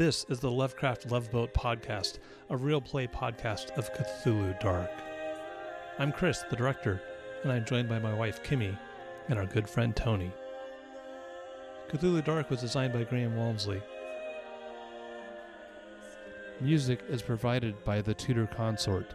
This is the Lovecraft Love Boat podcast, a real play podcast of Cthulhu Dark. I'm Chris, the director, and I'm joined by my wife Kimmy and our good friend Tony. Cthulhu Dark was designed by Graham Walmsley. Music is provided by the Tudor Consort.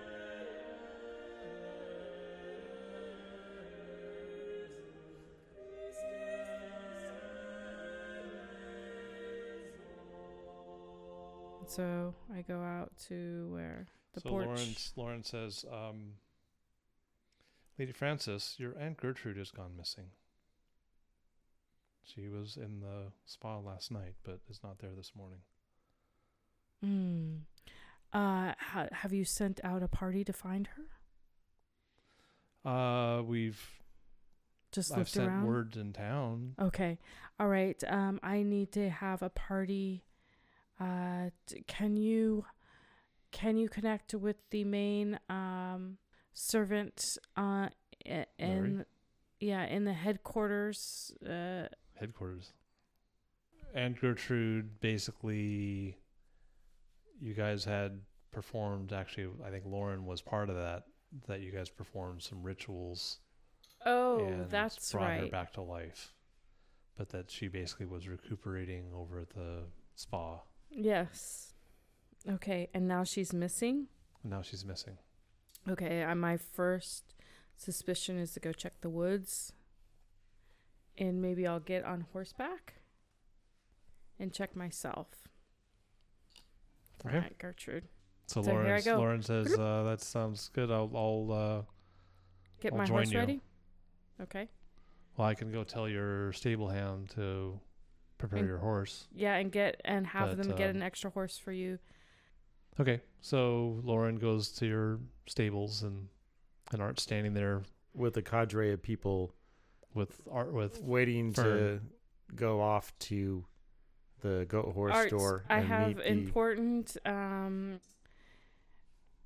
So I go out to where the so porch. Lauren, Lauren says, um, Lady Frances, your Aunt Gertrude has gone missing. She was in the spa last night, but is not there this morning. Hmm. Uh, ha- have you sent out a party to find her? Uh, we've Just I've looked sent around. word in town. Okay. All right. Um, I need to have a party. Uh, can you can you connect with the main um servant uh in Larry? yeah in the headquarters uh headquarters. Aunt Gertrude basically, you guys had performed. Actually, I think Lauren was part of that. That you guys performed some rituals. oh and that's brought her back to life. But that she basically was recuperating over at the spa. Yes okay and now she's missing now she's missing. Okay, uh, my first suspicion is to go check the woods. And maybe I'll get on horseback and check myself. Okay. Aunt Gertrude. So, So Lauren. Lauren says, uh, "That sounds good. I'll, I'll uh, Get I'll my horse you. ready. Okay. well, I can go tell your stable hand to prepare And- your horse." Yeah, and get and have But, them get um, an extra horse for you. Okay, so Lauren goes to your stables and and Art's standing there with a cadre of people with Art with waiting to go off to the goat horse Art, store. I and have meet the- important. Um,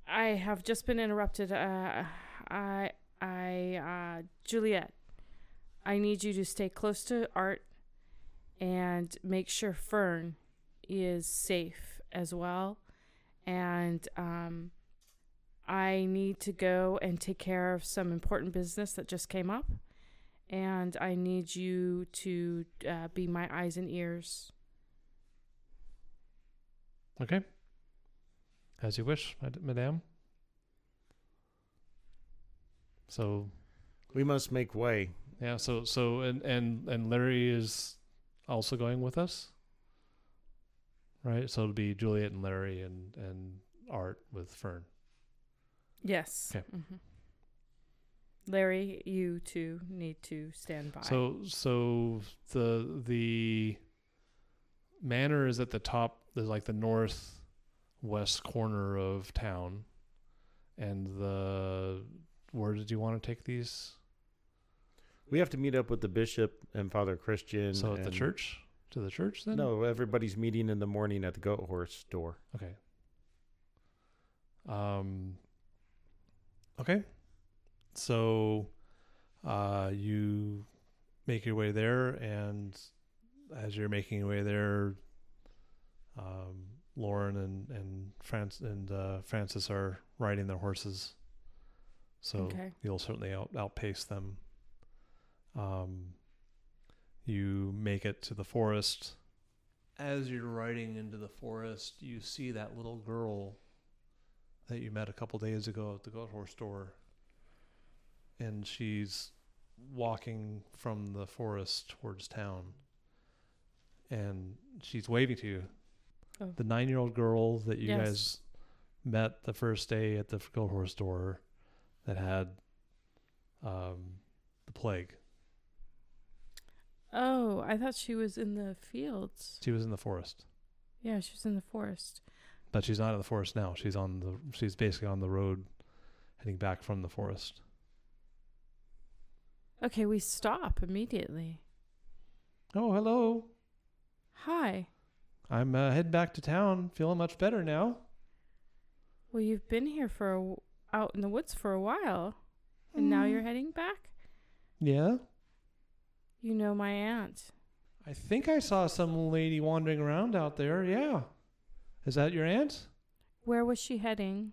I have just been interrupted. Uh, I, I, uh, Juliet, I need you to stay close to Art and make sure Fern is safe as well. And um, I need to go and take care of some important business that just came up. And I need you to uh, be my eyes and ears. okay, as you wish, mad- Madame. So we must make way. yeah, so so and and and Larry is also going with us, right? So it'll be Juliet and Larry and and Art with Fern. Yes. Okay. hmm Larry, you two need to stand by. So so the the manor is at the top. There's like the northwest corner of town, and the where did you want to take these? We have to meet up with the bishop and Father Christian. so at the and- church to the church then? No, everybody's meeting in the morning at the goat horse door. Okay. Um. Okay. So, uh, you make your way there, and as you're making your way there, um, Lauren and and France and uh, Frances are riding their horses. So Okay. you'll certainly out, outpace them. Um, you make it to the forest. As you're riding into the forest, you see that little girl that you met a couple days ago at the goat horse door. And she's walking from the forest towards town. And she's waving to you. Oh. The nine year old girl that you Yes. guys met the first day at the goat horse door that had um, the plague. Oh, I thought she was in the fields. She was in the forest. Yeah, she was in the forest. But she's not in the forest now. She's on the she's basically on the road heading back from the forest. Okay, we stop immediately. Oh, hello. Hi. I'm uh, heading back to town. Feeling much better now. Well, you've been here for a, out in the woods for a while, and now you're heading back. Yeah. You know my aunt. I think I saw some lady wandering around out there. Yeah. Is that your aunt? Where was she heading?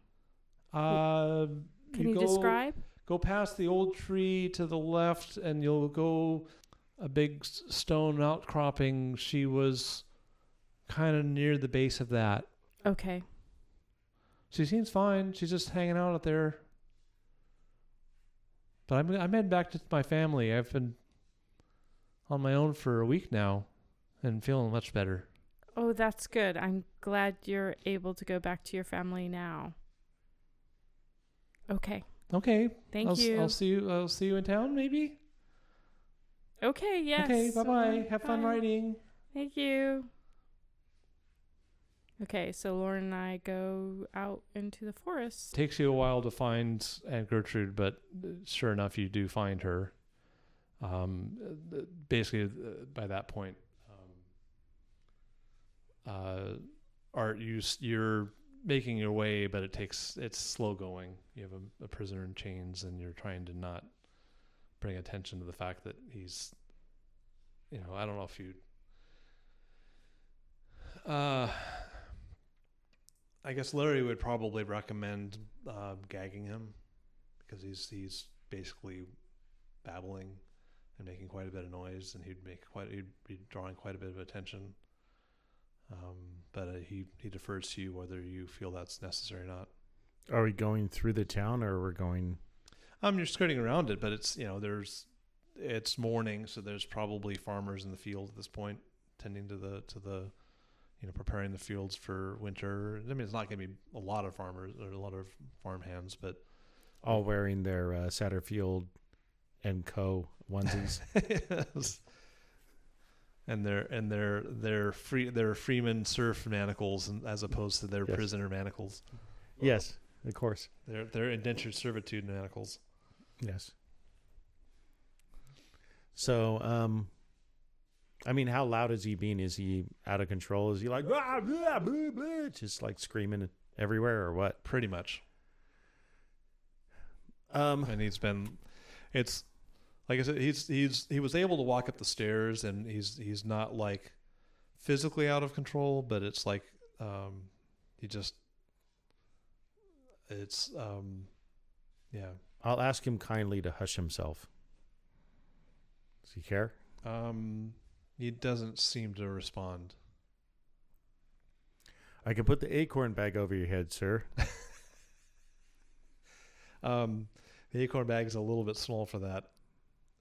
Uh, Can you, go, describe? Go past the old tree to the left, and you'll go a big stone outcropping. She was kind of near the base of that. Okay. She seems fine. She's just hanging out out there. But I'm I'm heading back to my family. I've been on my own for a week now, and feeling much better. Oh, that's good. I'm glad you're able to go back to your family now. Okay. Okay. Thank I'll, you. I'll see you. I'll see you in town, maybe. okay, yes. Okay. Bye bye. Have fun bye. riding. Thank you. Okay, so Lauren and I go out into the forest. Takes you a while to find Aunt Gertrude, but uh, sure enough, you do find her. Um, basically, uh, by that point, um, uh, Art, you you're making your way, but it takes it's slow going. You have a, a prisoner in chains, and you're trying to not bring attention to the fact that he's, you know, I don't know if you. Uh, I guess Larry would probably recommend uh, gagging him because he's he's basically babbling and making quite a bit of noise, and he'd make quite he'd be drawing quite a bit of attention. Um, but uh, he he defers to you whether you feel that's necessary or not. Are we going through the town or we're going? Um, you're skirting around it, but it's you know there's it's morning, so there's probably farmers in the field at this point, tending to the to the you know preparing the fields for winter. I mean, it's not going to be a lot of farmers or a lot of farm hands, but all wearing their uh, Saterfield and Co. onesies. Yes. And their and their their free their freeman serf manacles, and as opposed to their Yes. prisoner manacles, yes, of course. their their indentured servitude manacles. Yes. So, um, I mean, how loud is he being? Is he out of control? Is he like "Ah, blah, blah, blah," just like screaming everywhere or what? Pretty much. Um, and he's been it's like I said he's he's he was able to walk up the stairs and he's he's not like physically out of control but it's like um he just it's um yeah I'll ask him kindly to hush himself. Does he care? um he doesn't seem to respond I can put the acorn bag over your head, sir. um the acorn bag is a little bit small for that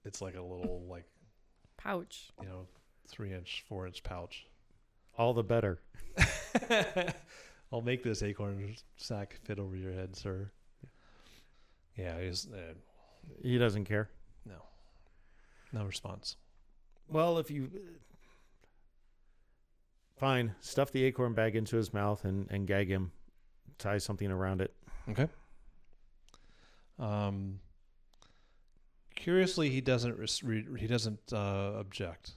it's like a little like Pouch. you know three inch four inch pouch All the better. I'll make this acorn sack fit over your head, sir. Yeah, he's uh, He doesn't care. no, no response. Well, if you fine, stuff the acorn bag into his mouth and and gag him. Tie something around it. Okay. Um. Curiously, he doesn't res- re- he doesn't uh, object.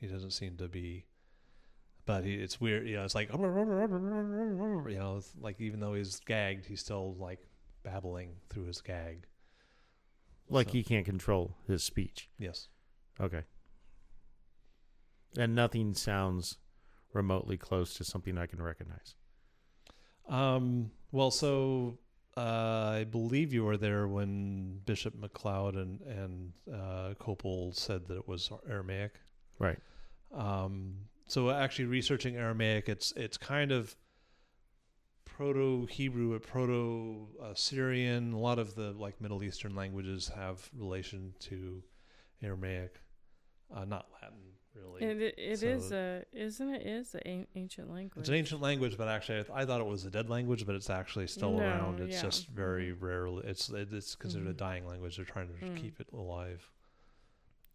He doesn't seem to be, but he, it's weird. You know, it's like you know, it's like even though he's gagged, he's still like babbling through his gag. Like So- he can't control his speech. Yes. Okay. And nothing sounds remotely close to something I can recognize. Um, well, so uh, I believe you were there when Bishop McLeod and and uh, Copel said that it was Aramaic. Right. Um, so actually, researching Aramaic, it's it's kind of proto Hebrew, proto Syrian. A lot of the like Middle Eastern languages have relation to Aramaic, uh, not Latin, really. It it, it is So- a isn't it is an ancient language. It's an ancient language, but actually, I, th- I thought it was a dead language, but it's actually still No, around. It's yeah. just very rarely. It's it's considered a Mhm. dying language. They're trying to Mm. keep it alive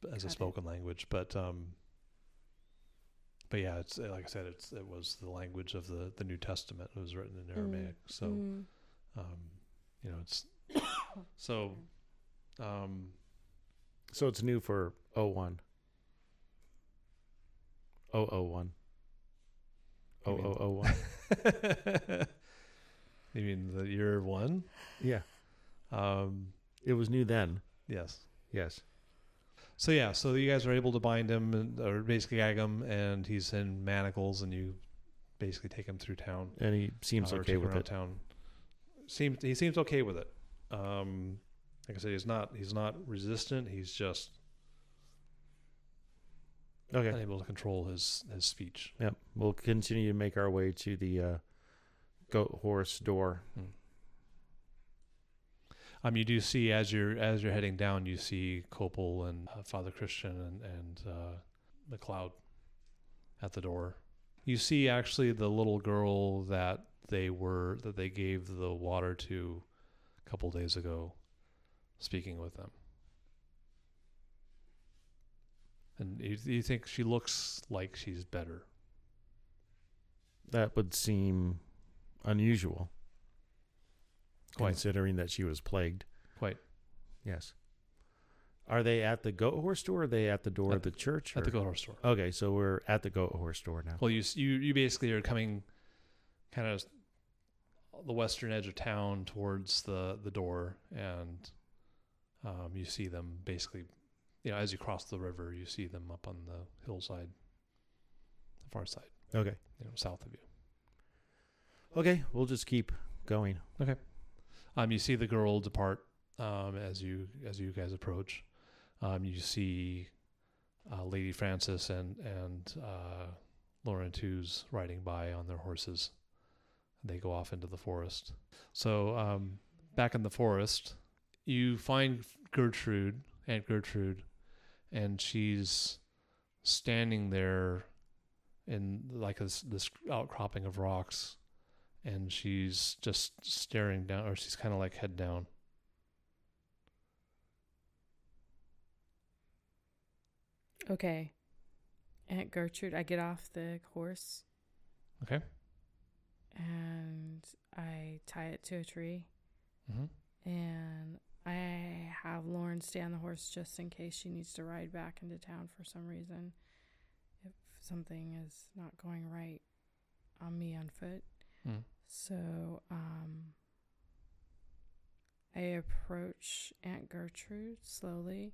as Got a it. spoken language, but um, but yeah, it's like I said, it's it was the language of the the New Testament. It was written in Mm. Aramaic, so Mm. um, you know, it's so um, So it's new for 01. 001. You mean- 0001. you mean the year one? Yeah. Um, It was new then. yes. Yes. So yeah, so you guys are able to bind him and, or basically gag him, and he's in manacles, and you basically take him through town. And he seems uh, okay with it. Town. Seems he seems okay with it. Um, like I said, he's not he's not resistant. He's just Okay. unable to control his his speech. Yep. We'll continue to make our way to the uh, goat horse door. Um, you do see as you're as you're heading down, you see Copel and uh, Father Christian and and uh, McLeod at the door. You see actually the little girl that they were that they gave the water to a couple days ago, speaking with them. And you, you think she looks like she's better. That would seem unusual, Quite. considering that she was plagued. Quite. Yes. Are they at the goat horse door? Or are they at the door At of the church? At the goat horse door. Okay, so we're at the goat horse door now. Well, you you you basically are coming, kind of, the western edge of town towards the the door, and um, you see them basically, you know, as you cross the river, you see them up on the hillside, the far side, Okay. you know, south of you. Okay, we'll just keep going. Okay. Um, you see the girl depart um, as you as you guys approach. Um, you see uh, Lady Frances and and uh, Lauren Twos riding by on their horses. They go off into the forest. So um, back in the forest, you find Gertrude, Aunt Gertrude, and she's standing there in like this this outcropping of rocks and she's just staring down, or she's kind of like head down. Okay. Aunt Gertrude, I get off the horse Okay. and I tie it to a tree Mm-hmm. and I have Lauren stay on the horse just in case she needs to ride back into town for some reason. If something is not going right on me on foot. Mm. So, um, I approach Aunt Gertrude slowly,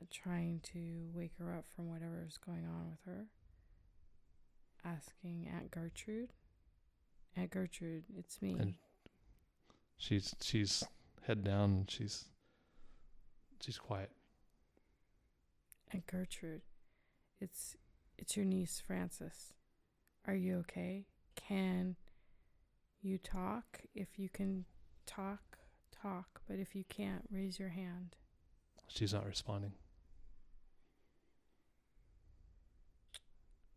uh, trying to wake her up from whatever is going on with her. Asking Aunt Gertrude, Aunt Gertrude, it's me. And she's she's head down. She's she's quiet. And Gertrude, it's it's your niece Frances. Are you okay? Can you talk? If you can talk, talk. But if you can't, raise your hand. She's not responding.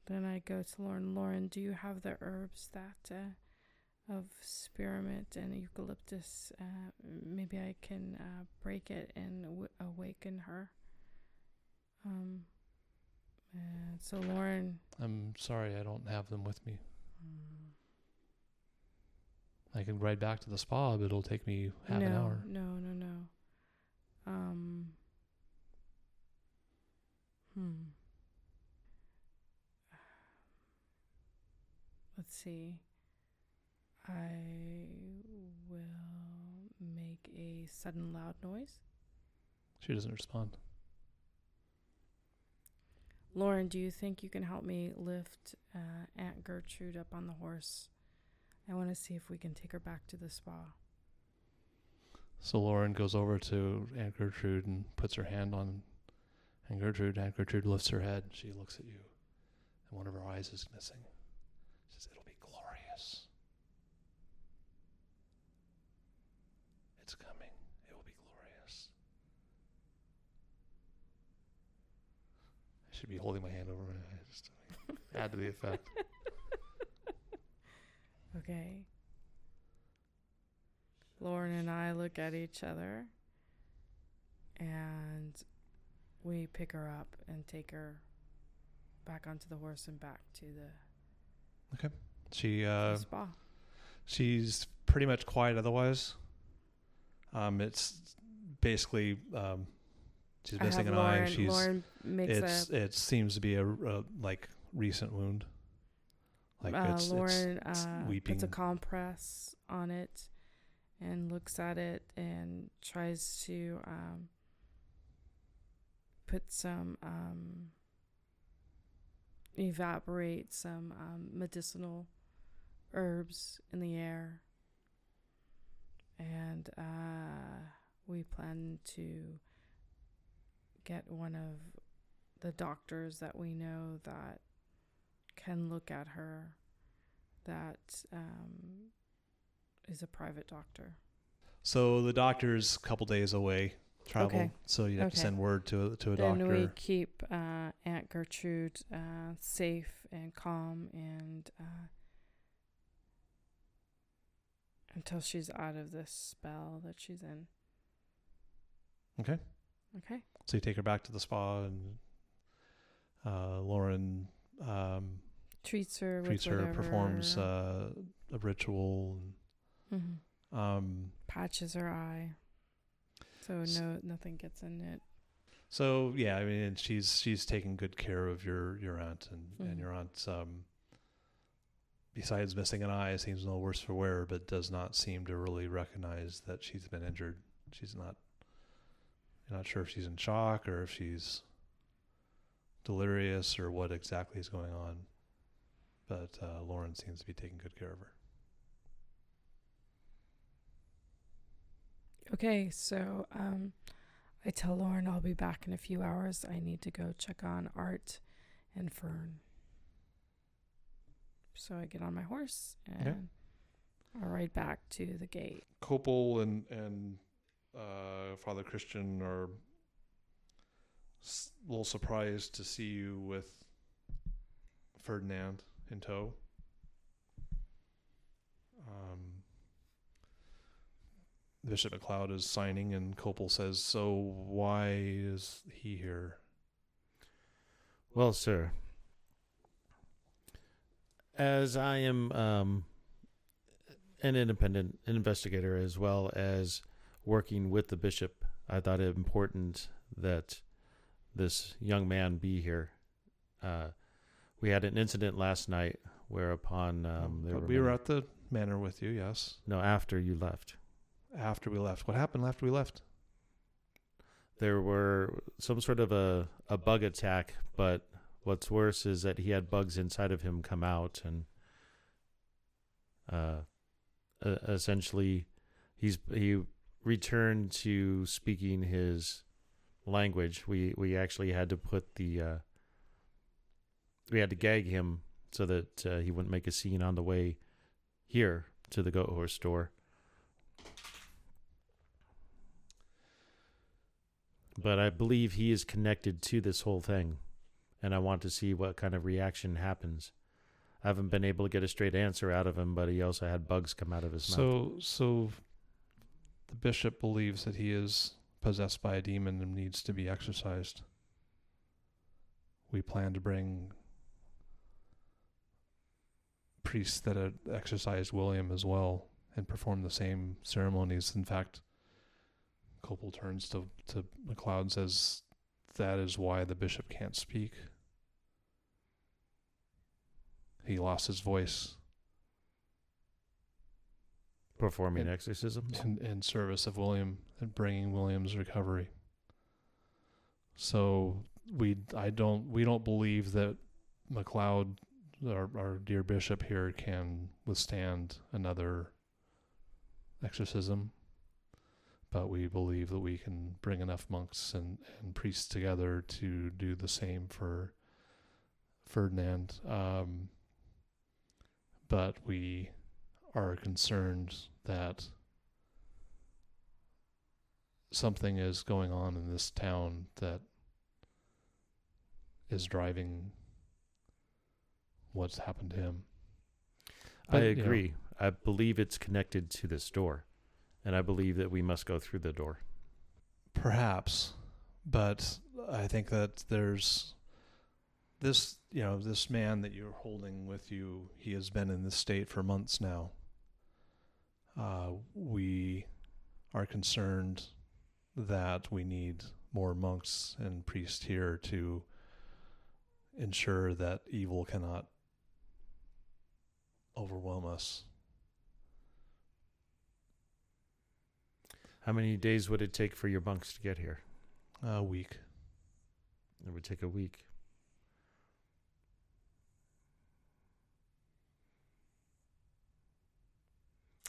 Then I go to Lauren. Lauren, do you have the herbs that uh, of spearmint and eucalyptus? Uh, maybe I can uh, break it and w- awaken her. Um. And so Lauren. I'm sorry, I don't have them with me. mm, I can ride back to the spa, but it'll take me half no, an hour. No, no, no. Um. Hmm. Let's see. I will make a sudden loud noise. She doesn't respond. Lauren, do you think you can help me lift uh, Aunt Gertrude up on the horse? I want to see if we can take her back to the spa. So Lauren goes over to Aunt Gertrude and puts her hand on Aunt Gertrude. Aunt Gertrude lifts her head. She looks at you, and one of her eyes is missing. She says, "It'll be glorious. It's coming. It will be glorious." I should be holding my hand over my eyes just to add to the effect. Okay. Lauren and I look at each other and we pick her up and take her back onto the horse and back to the, Okay. She uh, spa. She's pretty much quiet otherwise. Um, it's basically um, she's missing an Lauren, eye. She's Lauren makes it's a it seems to be a, a like recent wound. Like uh, it's, Lauren it's uh, weeping. puts a compress on it and looks at it and tries to um, put some um, evaporate some um, medicinal herbs in the air. And uh, we plan to get one of the doctors that we know that can look at her, that um, is a private doctor. So the doctor's a couple days away travel, Okay. so you have to send word to to a and doctor. we keep uh, Aunt Gertrude uh, safe and calm and uh, until she's out of this spell that she's in. Okay. Okay. So you take her back to the spa, and uh, Lauren um, Treats her. treats her, performs uh, a ritual, and um, patches her eye, so no nothing gets in it. So yeah, I mean, and she's she's taking good care of your your aunt, and and Mhm. your aunt, um, besides missing an eye, seems no worse for wear, but does not seem to really recognize that she's been injured. She's not. You're not sure if she's in shock or if she's delirious or what exactly is going on. But uh, Lauren seems to be taking good care of her. Okay, so um, I tell Lauren I'll be back in a few hours. I need to go check on Art and Fern. So I get on my horse and I'll ride back to the gate. Copel and and uh, Father Christian are a little surprised to see you with Ferdinand in tow. Um, Bishop McLeod is signing, and Copel says, "So why is he here?" Well, sir, as I am um, an independent investigator as well as working with the bishop, I thought it important that this young man be here. Uh, we had an incident last night whereupon um, there were we were at the manor with you, yes. no after you left. After we left, what happened after we left? there were some sort of a, a bug attack, but what's worse is that he had bugs inside of him come out and uh, uh essentially he's he returned to speaking his language. We we actually had to put the uh, we had to gag him so that uh, he wouldn't make a scene on the way here to the goat horse door. but I believe he is connected to this whole thing, and I want to see what kind of reaction happens. I haven't been able to get a straight answer out of him, but he also had bugs come out of his mouth. So, so the bishop believes that he is possessed by a demon and needs to be exorcised. We plan to bring priests that had exorcised William as well and perform the same ceremonies. In fact, Copel turns to to McLeod and says, "That is why the bishop can't speak. He lost his voice." Performing and- exorcisms. in, in service of William and bringing William's recovery. So we I don't we don't believe that McLeod our our dear bishop here can withstand another exorcism. But we believe that we can bring enough monks and, and priests together to do the same for Ferdinand. Um, but we are concerned that something is going on in this town that is driving what's happened to him. I But, you know, agree. I believe it's connected to this door, and I believe that we must go through the door. perhaps, but I think that there's this, you know, this man that you're holding with you. He has been in this state for months now. Uh, we are concerned that we need more monks and priests here to ensure that evil cannot overwhelm us. How many days would it take for your monks to get here? A week. It would take a week.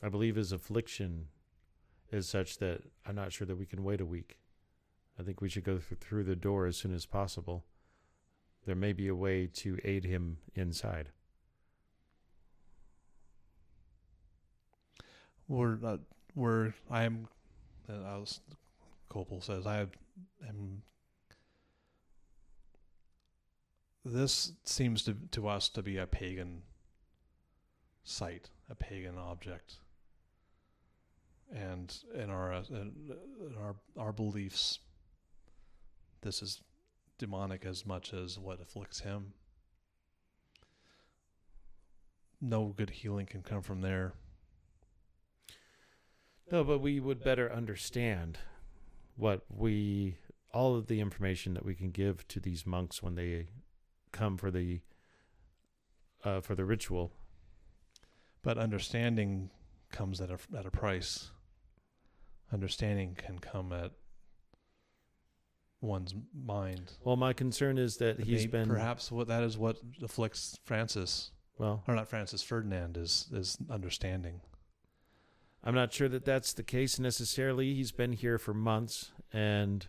I believe his affliction is such that I'm not sure that we can wait a week. I think we should go through the door as soon as possible. There may be a way to aid him inside. We're not. We're. I am. Uh, I was. Copel says I am. This seems to to us to be a pagan site, a pagan object, and in our uh, in our our beliefs, this is demonic as much as what afflicts him. No good healing can come from there. No, but we would better understand what we all of the information that we can give to these monks when they come for the uh, for the ritual. But understanding comes at a at a price. Understanding can come at one's mind. Well, my concern is that he's Maybe- been perhaps what that is what afflicts Francis, well. or not Francis Ferdinand, is is understanding. I'm not sure that that's the case necessarily. He's been here for months and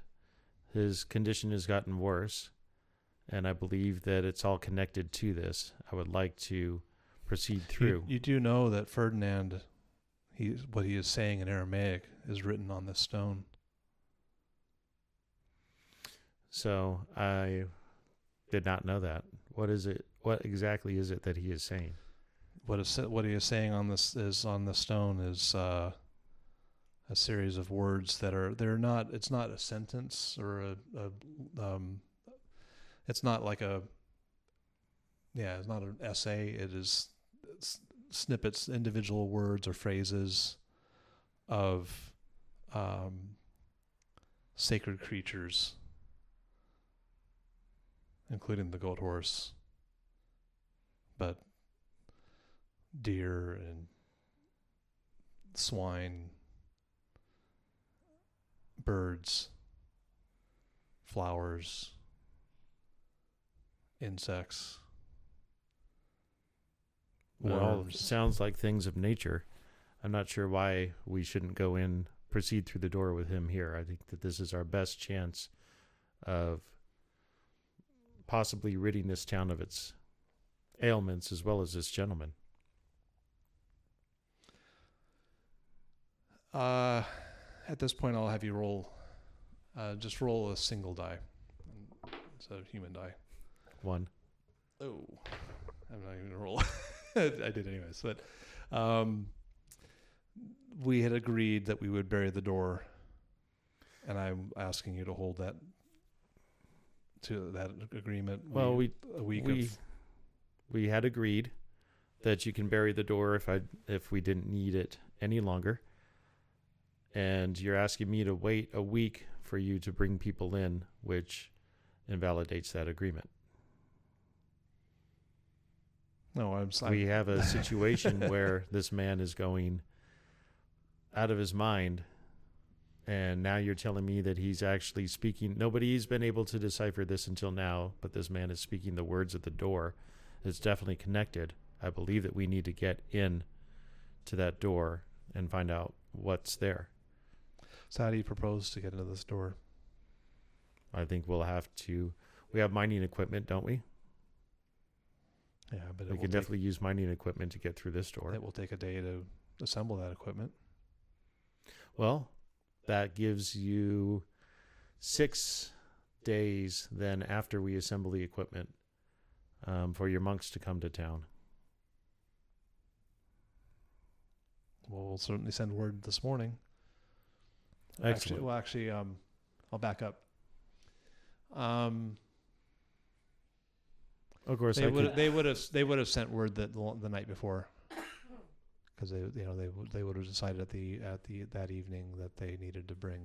his condition has gotten worse. And I believe that it's all connected to this. I would like to proceed You, through. you do know that Ferdinand, he what he is saying in Aramaic is written on this stone. So I did not know that. What is it? What exactly is it that he is saying? what is what he is saying on this is on the stone is uh, a series of words that are they're not it's not a sentence or a, a um, it's not like a yeah it's not an essay it is it's snippets individual words or phrases of um, sacred creatures including the goat horse but deer and swine, birds, flowers, insects. Well, worms. sounds like things of nature. I'm not sure why we shouldn't go in, proceed through the door with him here. I think that this is our best chance of possibly ridding this town of its ailments as well as this gentleman. Uh, at this point, I'll have you roll. Uh, just roll a single die. It's a human die. One. Oh, I'm not even gonna roll. I did anyways, but um, we had agreed that we would bury the door, and I'm asking you to hold that to that agreement. Well, we a week we of we had agreed that you can bury the door if I if we didn't need it any longer. And you're asking me to wait a week for you to bring people in, which invalidates that agreement. No, I'm. s- I'm we have a situation where this man is going out of his mind and now you're telling me that he's actually speaking nobody's been able to decipher this until now but this man is speaking the words at the door it's definitely connected i believe that we need to get in to that door and find out what's there so how do you propose to get into this door? i think we'll have to we have mining equipment don't we Yeah, but we can take- definitely use mining equipment to get through this door It will take a day to assemble that equipment. Well, that gives you six days then after we assemble the equipment um, for your monks to come to town. Well, we'll certainly send word this morning. Excellent. Actually, well, actually, um, I'll back up. Um, of course, they would they would have they would have sent word that the, the night before, because they you know they would they would have decided at the at the that evening that they needed to bring,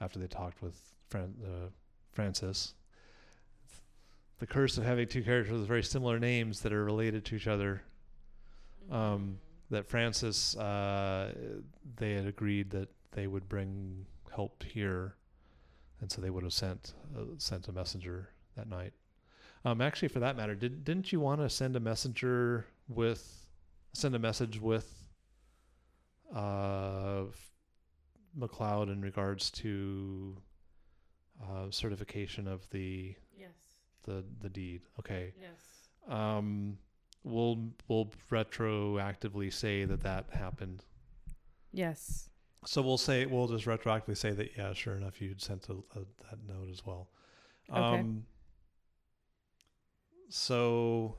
after they talked with Fran, uh, Francis. The curse of having two characters with very similar names that are related to each other. Um, that Francis, uh, they had agreed that they would bring help here, and so they would have sent uh, sent a messenger that night. Um, actually, for that matter, did didn't you want to send a messenger with send a message with uh, McLeod in regards to uh, certification of the Yes. the the deed. Okay. Yes. Um, we'll we'll retroactively say that that happened. Yes. So we'll say we'll just retroactively say that yeah, sure enough, you'd sent a, a, that note as well. Okay. Um, so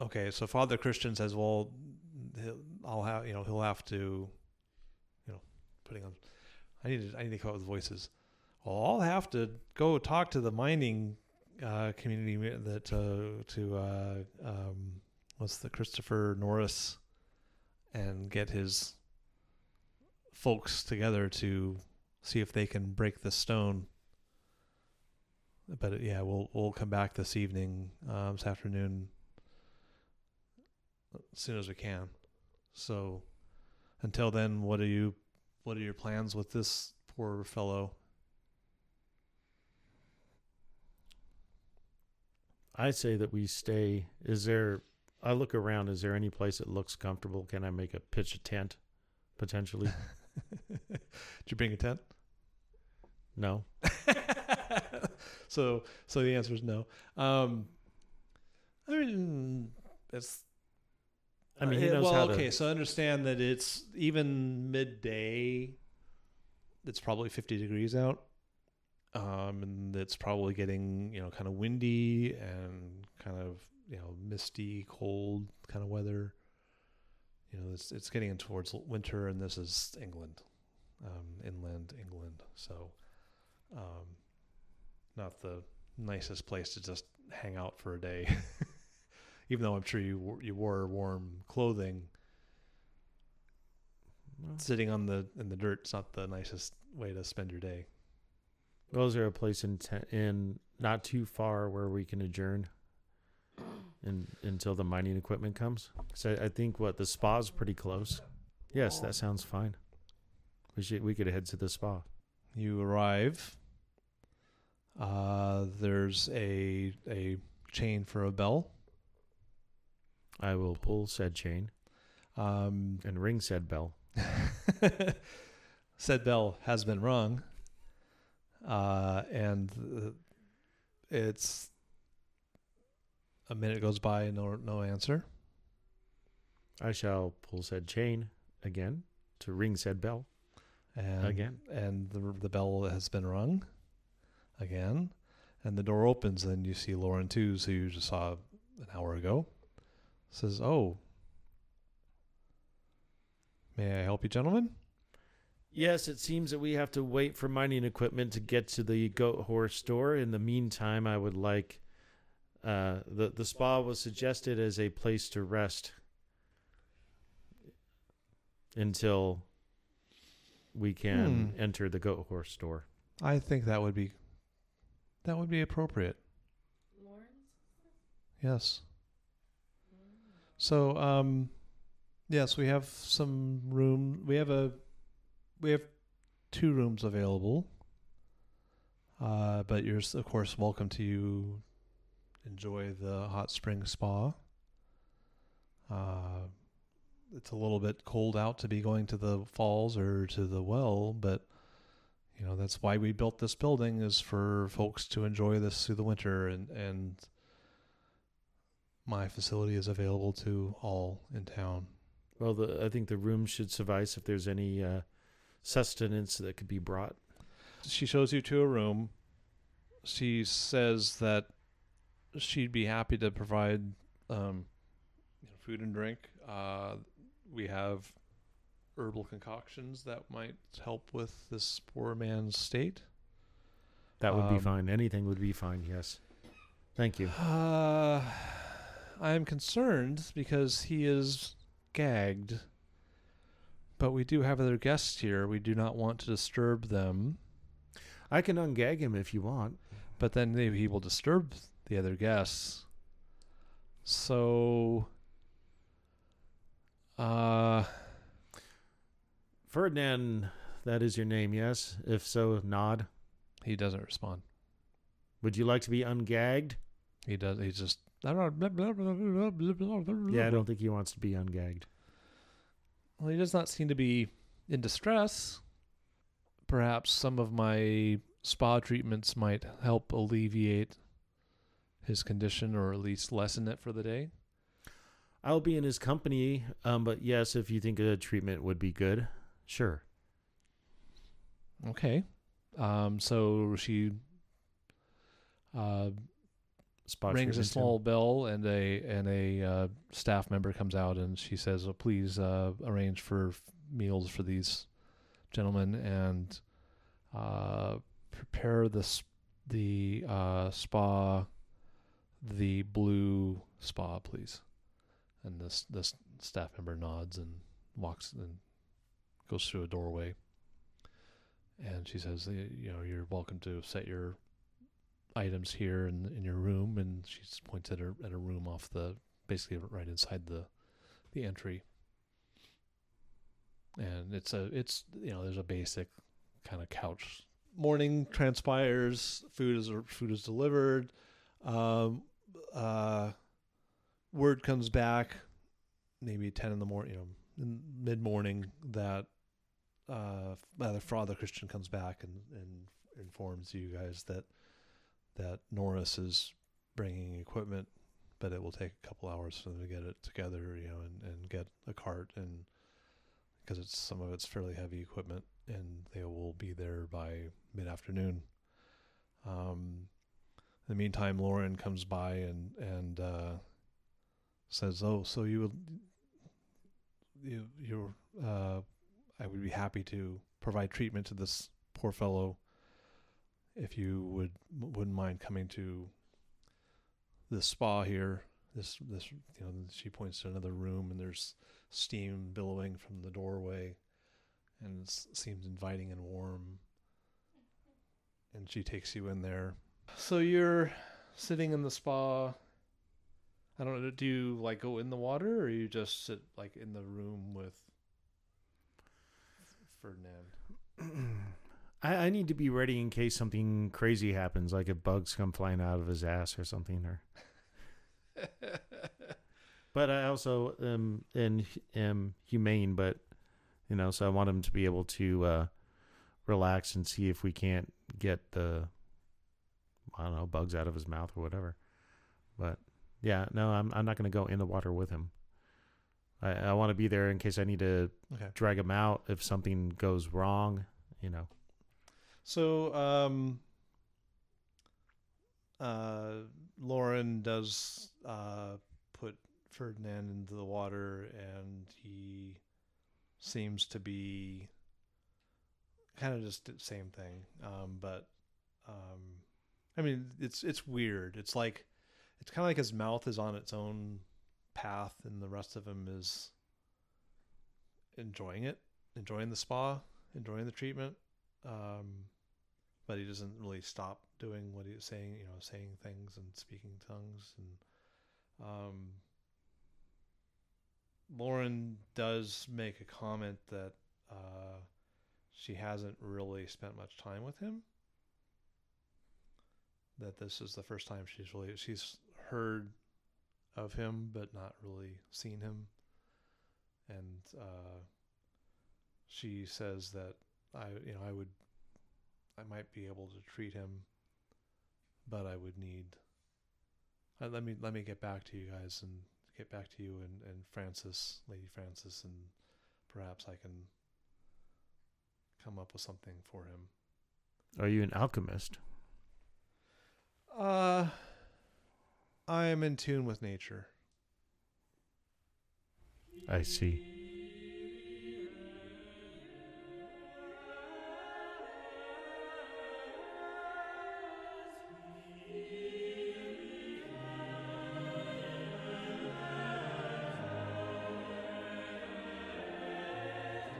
okay, so Father Christian says, well, he'll, I'll have you know he'll have to, you know, putting on. I need to I need to come up with voices. Well, I'll have to go talk to the mining uh, community that uh, to uh, um, what's the Christopher Norris and get his folks together to see if they can break the stone. But uh, yeah, we'll we'll come back this evening, um, this afternoon, as soon as we can. So, until then, what are you, what are your plans with this poor fellow? I say that we stay. Is there? I look around. Is there any place that looks comfortable? Can I make a pitch a tent, potentially? Did you bring a tent? no. so so the answer is no. Um, I mean, it's. I mean, he uh, knows well, how to- okay, so understand that it's even midday. It's probably fifty degrees out, um, and it's probably getting you know kind of windy and kind of you know misty, cold kind of weather. You know, it's it's getting in towards winter, and this is England, um, inland England. So, um, not the nicest place to just hang out for a day. Even though I'm sure you wore- you wore warm clothing, Well, sitting on the in the dirt is not the nicest way to spend your day. well, is there a place in in not too far where we can adjourn? In, until the mining equipment comes. So I think what the spa's pretty close. Yes, that oh. sounds fine. We should we could head to the spa. You arrive. Uh, there's a a chain for a bell. I will pull said chain Um, and ring said bell. said bell has been rung. Uh, and it's a minute goes by and no no answer. I shall pull said chain again to ring said bell. And Again. and the the bell has been rung again, and the door opens, and you see Lauren Twos, who you just saw an hour ago, says, "Oh, may I help you, gentlemen?" Yes, it seems that we have to wait for mining equipment to get to the goat horse door. In the meantime, I would like uh, the the spa was suggested as a place to rest until we can Hmm. enter the goat horse door. I think that would be that would be appropriate. Yes. So, um, yes, we have some room. We have a we have two rooms available. Uh, but you're of course welcome to you enjoy the hot spring spa. Uh, it's a little bit cold out to be going to the falls or to the well, but you know that's why we built this building is for folks to enjoy this through the winter and and my facility is available to all in town. Well, the, I think the room should suffice if there's any uh, sustenance that could be brought. she shows you to a room. She says that she'd be happy to provide um, food and drink. Uh, we have herbal concoctions that might help with this poor man's state That would be Um, fine. Anything would be fine. Yes. Thank you. Uh, I'm concerned because he is gagged. But we do have other guests here. We do not want to disturb them. I can ungag him if you want. But then maybe he will disturb the other guests. So, uh, Ferdinand, that is your name, yes? If so, nod. he doesn't respond. Would you like to be ungagged? He does. He just Yeah, I don't think he wants to be ungagged. Well, he does not seem to be in distress. Perhaps some of my spa treatments might help alleviate his condition or at least lessen it for the day. I'll be in his company, um, but yes, if you think a treatment would be good, sure. Okay. Um, so she uh, rings a small bell, and a and a uh, staff member comes out, and she says, oh, "Please uh, arrange for f- meals for these gentlemen, and uh, prepare the s- the uh, spa, the blue spa, please." And this this staff member nods and walks and goes through a doorway. And she says, "You know, you're welcome to set your items here in in your room." And she points at a at a room off the basically right inside the the entry. And it's a it's you know there's a basic kind of couch. Morning transpires. Food is food is delivered. Um, uh, word comes back, maybe ten in the morning, you know, mid morning that uh, Father Christian comes back and, and informs you guys that that Norris is bringing equipment, but it will take a couple hours for them to get it together, you know, and, and get a cart and because it's some of it's fairly heavy equipment, and they will be there by mid afternoon. Um, in the meantime, Lauren comes by and and uh, says, "Oh, so you would you you're uh, I would be happy to provide treatment to this poor fellow if you would wouldn't mind coming to the spa here. This this you know she points to another room and there's steam billowing from the doorway and it seems inviting and warm. And she takes you in there. So you're sitting in the spa. I don't know. Do you like go in the water, or you just sit like in the room with Ferdinand? I, I need to be ready in case something crazy happens, like if bugs come flying out of his ass or something. Or, but I also am and am humane, but you know, so I want him to be able to uh, relax and see if we can't get the I don't know bugs out of his mouth or whatever. But yeah, no, I'm I'm not going to go in the water with him. I, I want to be there in case I need to okay. drag him out if something goes wrong. You know. So, um, uh, Lauren does uh, put Ferdinand into the water, and he seems to be kind of just the same thing. Um, but um, I mean, it's it's weird. It's like it's kind of like his mouth is on its own path, and the rest of him is enjoying it, enjoying the spa, enjoying the treatment. Um, but he doesn't really stop doing what he's saying, you know, saying things and speaking tongues. And um, Lauren does make a comment that uh, she hasn't really spent much time with him. That this is the first time she's really she's heard of him, but not really seen him. And uh, she says that I, you know, I would I might be able to treat him, but I would need. Uh, let me let me get back to you guys and get back to you and, and Frances, Lady Frances, and perhaps I can come up with something for him. Are you an alchemist? Uh, I am in tune with nature. I see.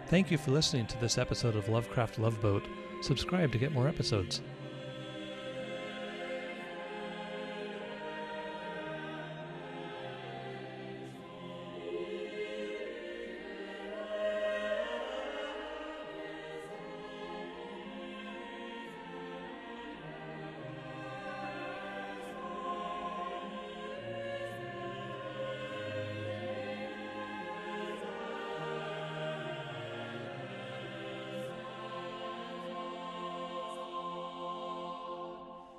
Thank you for listening to this episode of Lovecraft Love Boat. Subscribe to get more episodes.